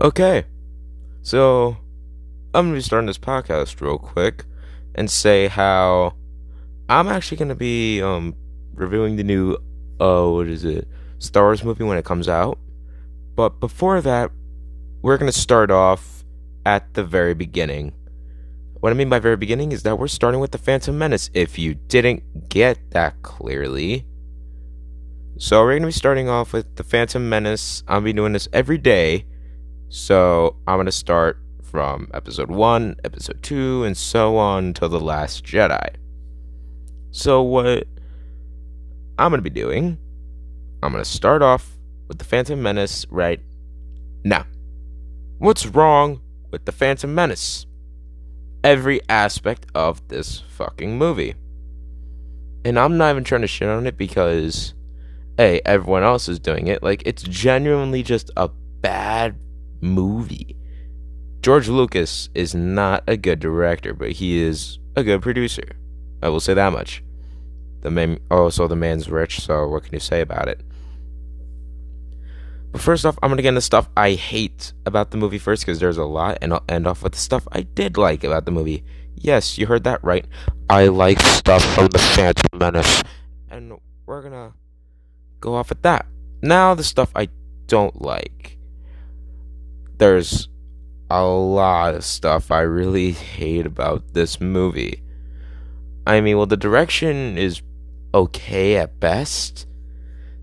Okay, so I'm gonna be starting this podcast real quick and say how I'm actually gonna be um reviewing the new uh what is it Star Wars movie when it comes out. But before that, we're gonna start off at the very beginning. What I mean by very beginning is that we're starting with the Phantom Menace. If you didn't get that clearly. So we're gonna be starting off with the Phantom Menace. I'll be doing this every day. So I'm gonna start from episode 1, episode 2, and so on till The Last Jedi. So, what I'm going to be doing, I'm going to start off with The Phantom Menace right now. What's wrong with The Phantom Menace? Every aspect of this fucking movie. And I'm not even trying to shit on it because, hey, everyone else is doing it. Like, it's genuinely just a bad movie George Lucas is not a good director, but he is a good producer. I will say that much. The man, also the man's rich, so what can you say about it? But first off, I'm gonna get into stuff I hate about the movie first, because there's a lot, and I'll end off with the stuff I did like about the movie. Yes, you heard that right. I like stuff from the Phantom Menace, and we're gonna go off at that. Now, the stuff I don't like. There's a lot of stuff I really hate about this movie. I mean, well, the direction is okay at best.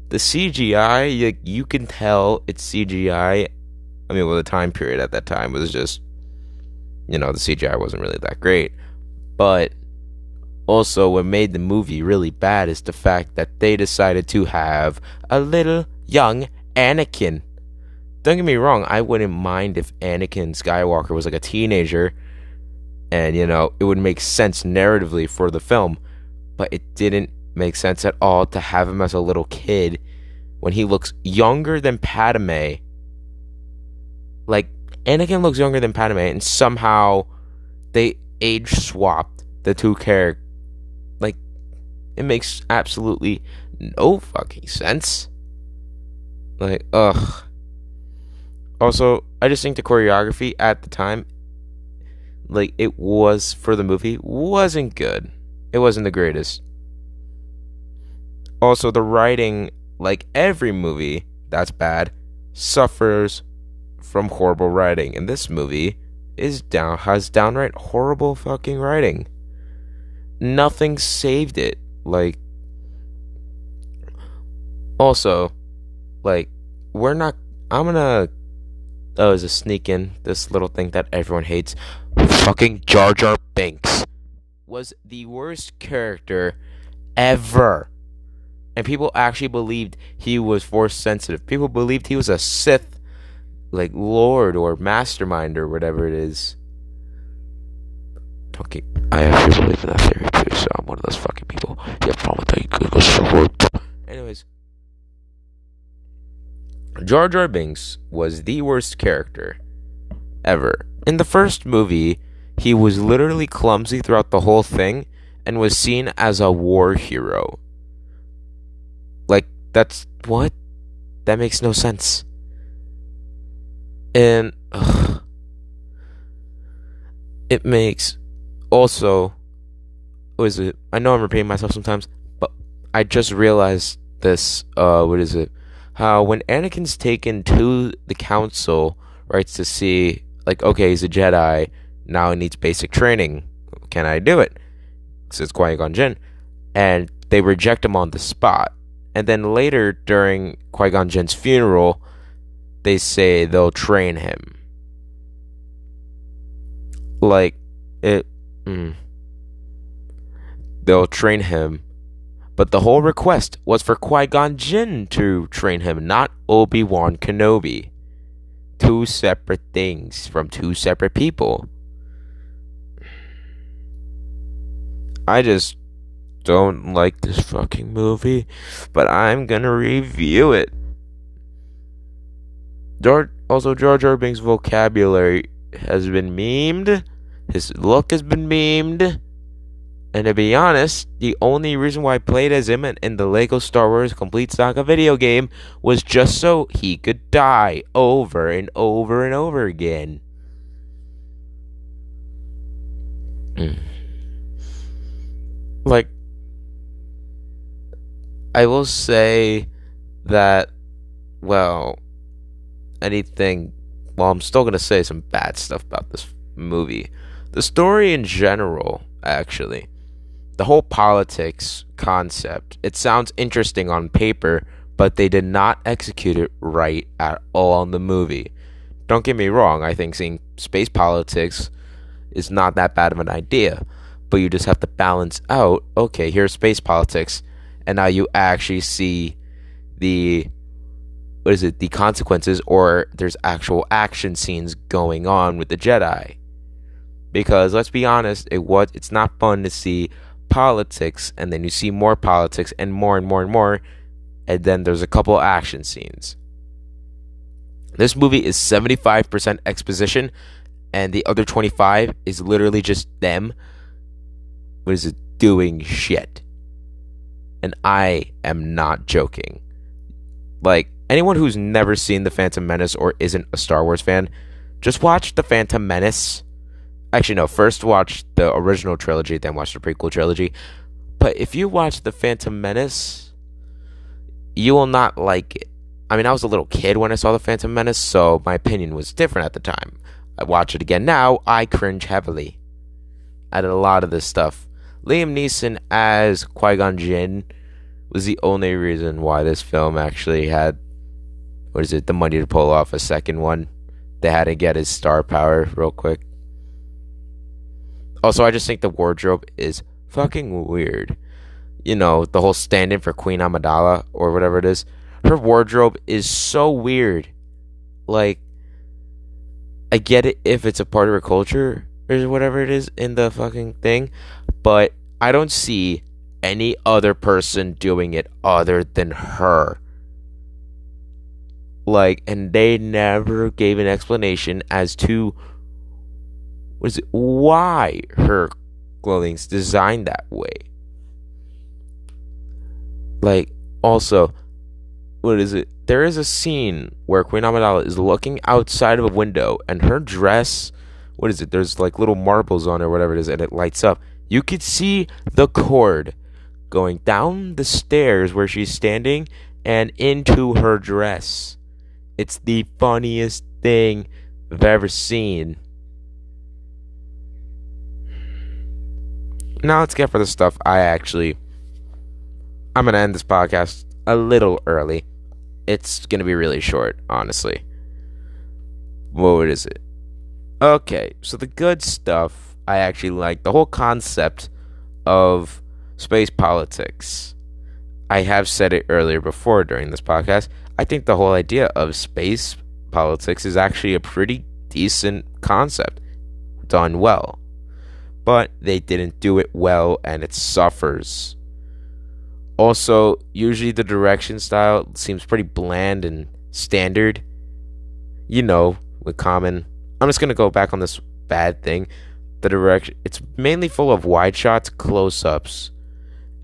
The CGI, you, you can tell it's CGI. I mean, well, the time period at that time was just, you know, the CGI wasn't really that great. But also, what made the movie really bad is the fact that they decided to have a little young Anakin don't get me wrong, I wouldn't mind if Anakin Skywalker was like a teenager and, you know, it would make sense narratively for the film, but it didn't make sense at all to have him as a little kid when he looks younger than Padme. Like, Anakin looks younger than Padme, and somehow they age swapped the two characters. Like, it makes absolutely no fucking sense. Like, ugh. Also, I just think the choreography at the time, like it was for the movie, wasn't good. It wasn't the greatest. Also, the writing, like every movie that's bad, suffers from horrible writing. And this movie is down has downright horrible fucking writing. Nothing saved it. Like also, like we're not I'm gonna Oh, is a sneak in this little thing that everyone hates. Fucking Jar Jar Binks was the worst character ever. And people actually believed he was force sensitive. People believed he was a Sith, like Lord or Mastermind or whatever it is. Okay, I actually believe in that theory too, so I'm one of those fucking people. A problem with that? You could go Anyways, Jar Jar Binks was the worst character ever. In the first movie, he was literally clumsy throughout the whole thing and was seen as a war hero. Like, that's what? That makes no sense. And ugh, it makes also what is it? I know I'm repeating myself sometimes, but I just realized this uh what is it? How when Anakin's taken to the council, right, to see, like, okay, he's a Jedi, now he needs basic training. Can I do it? Says Qui Gon Jinn. And they reject him on the spot. And then later, during Qui Gon Jinn's funeral, they say they'll train him. Like, it. Mm, they'll train him but the whole request was for Qui Gon Jinn to train him, not Obi Wan Kenobi. Two separate things from two separate people. I just don't like this fucking movie, but I'm gonna review it. George, also, Jar Binks' vocabulary has been memed. His look has been memed. And to be honest, the only reason why I played as him in the Lego Star Wars Complete Saga video game was just so he could die over and over and over again. Mm. Like, I will say that, well, anything. Well, I'm still going to say some bad stuff about this movie. The story in general, actually the whole politics concept, it sounds interesting on paper, but they did not execute it right at all in the movie. Don't get me wrong, I think seeing space politics is not that bad of an idea, but you just have to balance out okay, here's space politics, and now you actually see the what is it, the consequences, or there's actual action scenes going on with the Jedi. Because let's be honest, it was it's not fun to see politics, and then you see more politics and more and more and more, and then there's a couple action scenes. This movie is 75% exposition, and the other 25 is literally just them. What is it? Doing shit. And I am not joking. Like, anyone who's never seen The Phantom Menace or isn't a Star Wars fan, just watch The Phantom Menace Actually, no. First, watch the original trilogy, then watch the prequel trilogy. But if you watch the Phantom Menace, you will not like it. I mean, I was a little kid when I saw the Phantom Menace, so my opinion was different at the time. I watch it again now. I cringe heavily at a lot of this stuff. Liam Neeson as Qui Gon Jinn was the only reason why this film actually had what is it the money to pull off a second one. They had to get his star power real quick. Also, I just think the wardrobe is fucking weird. You know, the whole stand in for Queen Amidala or whatever it is. Her wardrobe is so weird. Like, I get it if it's a part of her culture or whatever it is in the fucking thing, but I don't see any other person doing it other than her. Like, and they never gave an explanation as to was it why her clothing's designed that way. Like, also, what is it? There is a scene where Queen Amidala is looking outside of a window and her dress, what is it? There's like little marbles on it or whatever it is, and it lights up. You could see the cord going down the stairs where she's standing and into her dress. It's the funniest thing I've ever seen. Now let's get for the stuff I actually. I'm gonna end this podcast a little early. It's gonna be really short, honestly. What is it? Okay, so the good stuff I actually like the whole concept of space politics. I have said it earlier before during this podcast. I think the whole idea of space politics is actually a pretty decent concept done well but they didn't do it well and it suffers. Also, usually the direction style seems pretty bland and standard. You know, with common. I'm just gonna go back on this bad thing. The direction it's mainly full of wide shots, close ups,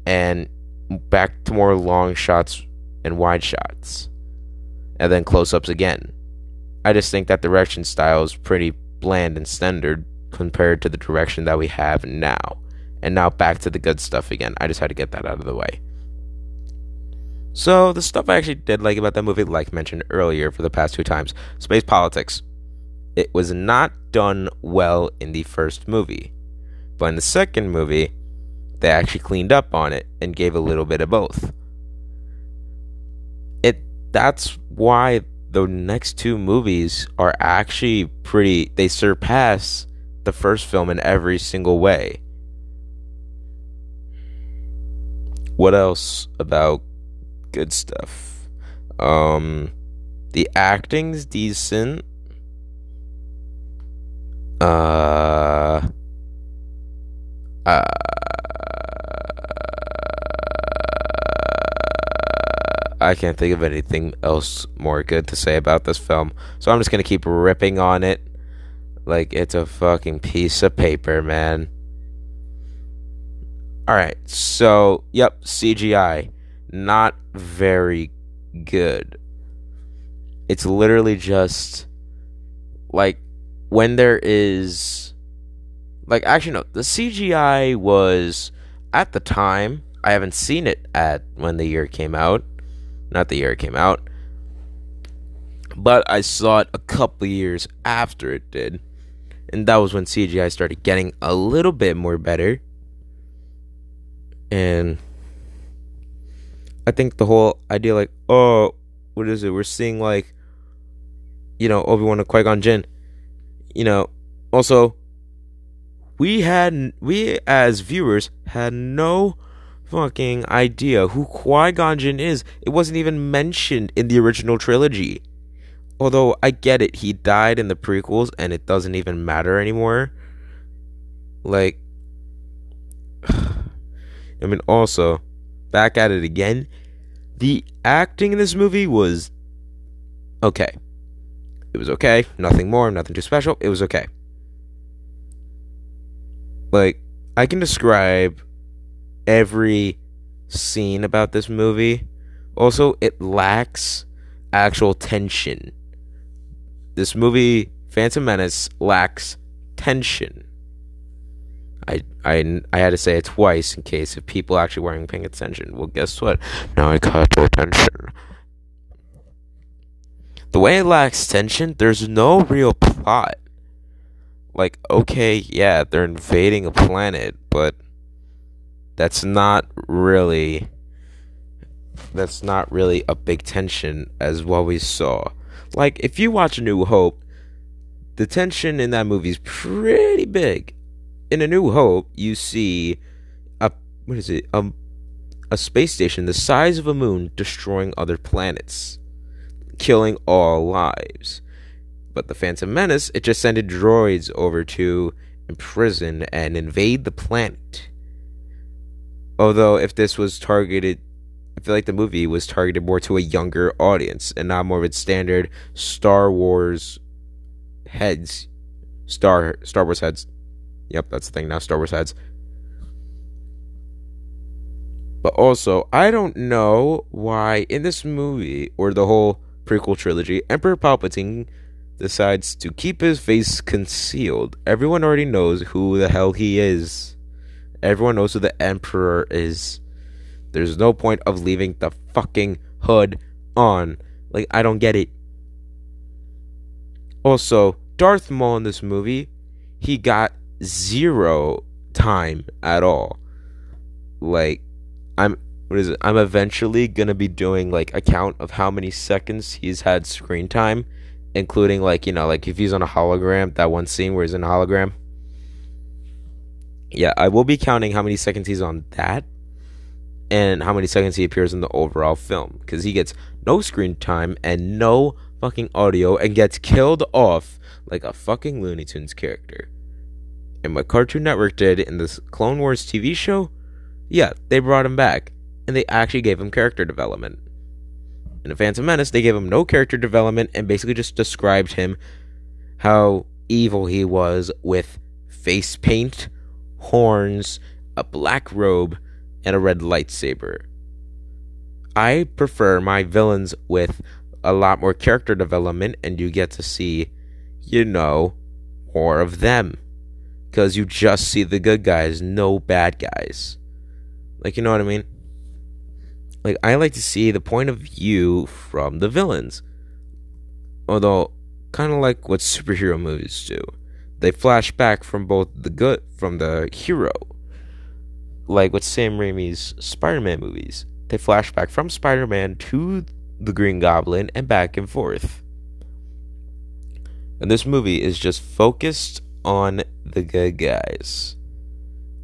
and back to more long shots and wide shots. And then close ups again. I just think that direction style is pretty bland and standard compared to the direction that we have now. And now back to the good stuff again. I just had to get that out of the way. So, the stuff I actually did like about that movie, like mentioned earlier for the past two times, space politics. It was not done well in the first movie. But in the second movie, they actually cleaned up on it and gave a little bit of both. It that's why the next two movies are actually pretty they surpass the first film in every single way. What else about good stuff? Um, the acting's decent. Uh, uh, I can't think of anything else more good to say about this film, so I'm just gonna keep ripping on it like it's a fucking piece of paper, man. Alright, so, yep, CGI. Not very good. It's literally just like when there is like actually no, the CGI was at the time, I haven't seen it at when the year came out. Not the year it came out. But I saw it a couple years after it did. And that was when CGI started getting a little bit more better. And I think the whole idea, like, oh, what is it? We're seeing like, you know, Obi Wan and Qui Gon Jinn. You know, also, we had we as viewers had no fucking idea who Qui Gon Jinn is. It wasn't even mentioned in the original trilogy. Although I get it, he died in the prequels, and it doesn't even matter anymore. Like, I mean, also, back at it again. The acting in this movie was okay. It was okay. Nothing more, nothing too special. It was okay. Like, I can describe every scene about this movie. Also, it lacks actual tension. This movie, Phantom Menace, lacks tension. I, I, I had to say it twice in case if people actually weren't paying attention. Well, guess what? Now I caught your attention. The way it lacks tension, there's no real plot. Like, okay, yeah, they're invading a planet, but that's not really that's not really a big tension as what we saw. Like, if you watch A New Hope, the tension in that movie is pretty big in A New Hope, you see a what is it? Um, a space station the size of a moon destroying other planets, killing all lives. But the Phantom Menace, it just sent droids over to imprison and invade the planet. Although, if this was targeted, I feel like the movie was targeted more to a younger audience and not more of its standard Star Wars heads, Star Star Wars heads Yep, that's the thing now. Star Wars heads. But also, I don't know why in this movie or the whole prequel trilogy, Emperor Palpatine decides to keep his face concealed. Everyone already knows who the hell he is. Everyone knows who the Emperor is. There's no point of leaving the fucking hood on. Like, I don't get it. Also, Darth Maul in this movie, he got zero time at all. Like I'm what is it? I'm eventually gonna be doing like a count of how many seconds he's had screen time, including like, you know, like if he's on a hologram, that one scene where he's in a hologram. Yeah, I will be counting how many seconds he's on that and how many seconds he appears in the overall film. Because he gets no screen time and no fucking audio and gets killed off like a fucking Looney Tunes character. And what Cartoon Network did in this Clone Wars TV show, yeah, they brought him back. And they actually gave him character development. In The Phantom Menace, they gave him no character development and basically just described him how evil he was with face paint, horns, a black robe, and a red lightsaber. I prefer my villains with a lot more character development, and you get to see, you know, more of them because you just see the good guys, no bad guys. Like, you know what I mean? Like, I like to see the point of view from the villains. Although, kind of like what superhero movies do. They flash back from both the good, from the hero. Like with Sam Raimi's Spider Man movies. They flash back from Spider Man to the Green Goblin and back and forth. And this movie is just focused on the good guys.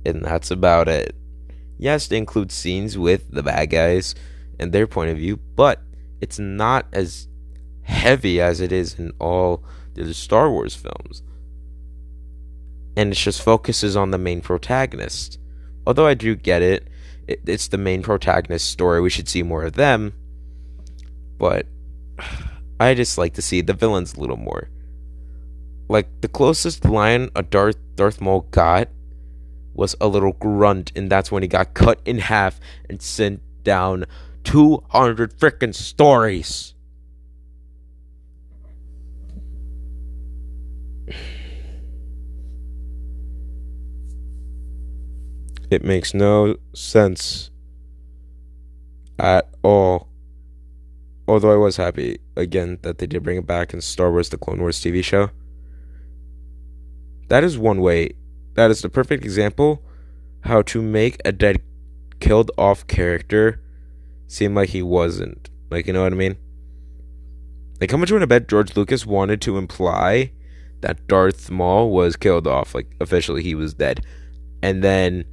And that's about it. Yes, it includes scenes with the bad guys and their point of view, but it's not as heavy as it is in all the Star Wars films. And it just focuses on the main protagonist. Although I do get it, it it's the main protagonist story. We should see more of them. But I just like to see the villains a little more like the closest line a Darth Darth Maul got was a little grunt, and that's when he got cut in half and sent down 200 freaking stories. It makes no sense at all. Although I was happy again that they did bring it back in Star Wars The Clone Wars TV show. That is one way. That is the perfect example how to make a dead killed off character seem like he wasn't. Like you know what I mean? Like how much would I bet George Lucas wanted to imply that Darth Maul was killed off, like officially he was dead. And then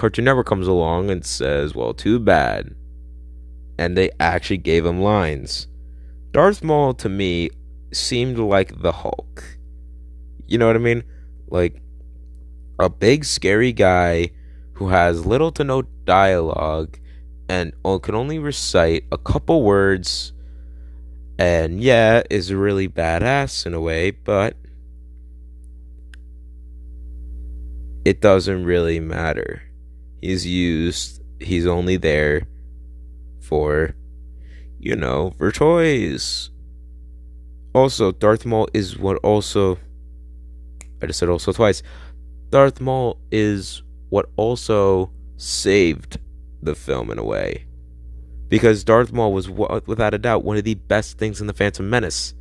Cartoon Network comes along and says, Well, too bad. And they actually gave him lines. Darth Maul to me seemed like the Hulk. You know what I mean? Like a big scary guy who has little to no dialogue and can only recite a couple words and yeah is really badass in a way but it doesn't really matter he's used he's only there for you know for toys. Also darth maul is what also i just said also twice darth maul is what also saved the film in a way. Because darth maul was without a doubt one of the best things in the phantom menace.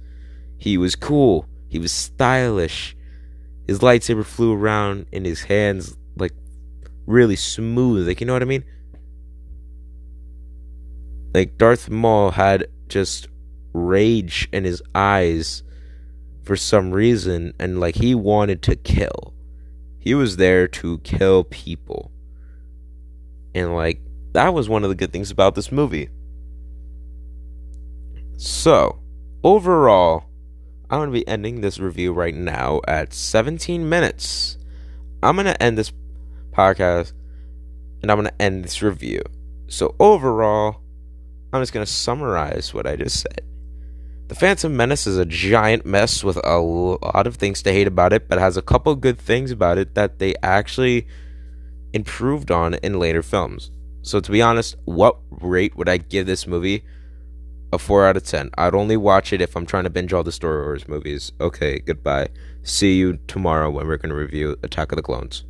He was cool he was stylish his lightsaber flew around in his hands like really smooth. Like, you know what I mean? Like, Darth Maul had just rage in his eyes for some reason, and like, he wanted to kill. He was there to kill people. And like, that was one of the good things about this movie. So, overall, I'm going to be ending this review right now at 17 minutes. I'm going to end this podcast and I'm going to end this review. So, overall, I'm just going to summarize what I just said. The Phantom Menace is a giant mess with a lot of things to hate about it, but has a couple good things about it that they actually improved on in later films. So, to be honest, what rate would I give this movie? A 4 out of 10. I'd only watch it if I'm trying to binge all the Star Wars movies. Okay, goodbye. See you tomorrow when we're going to review Attack of the Clones.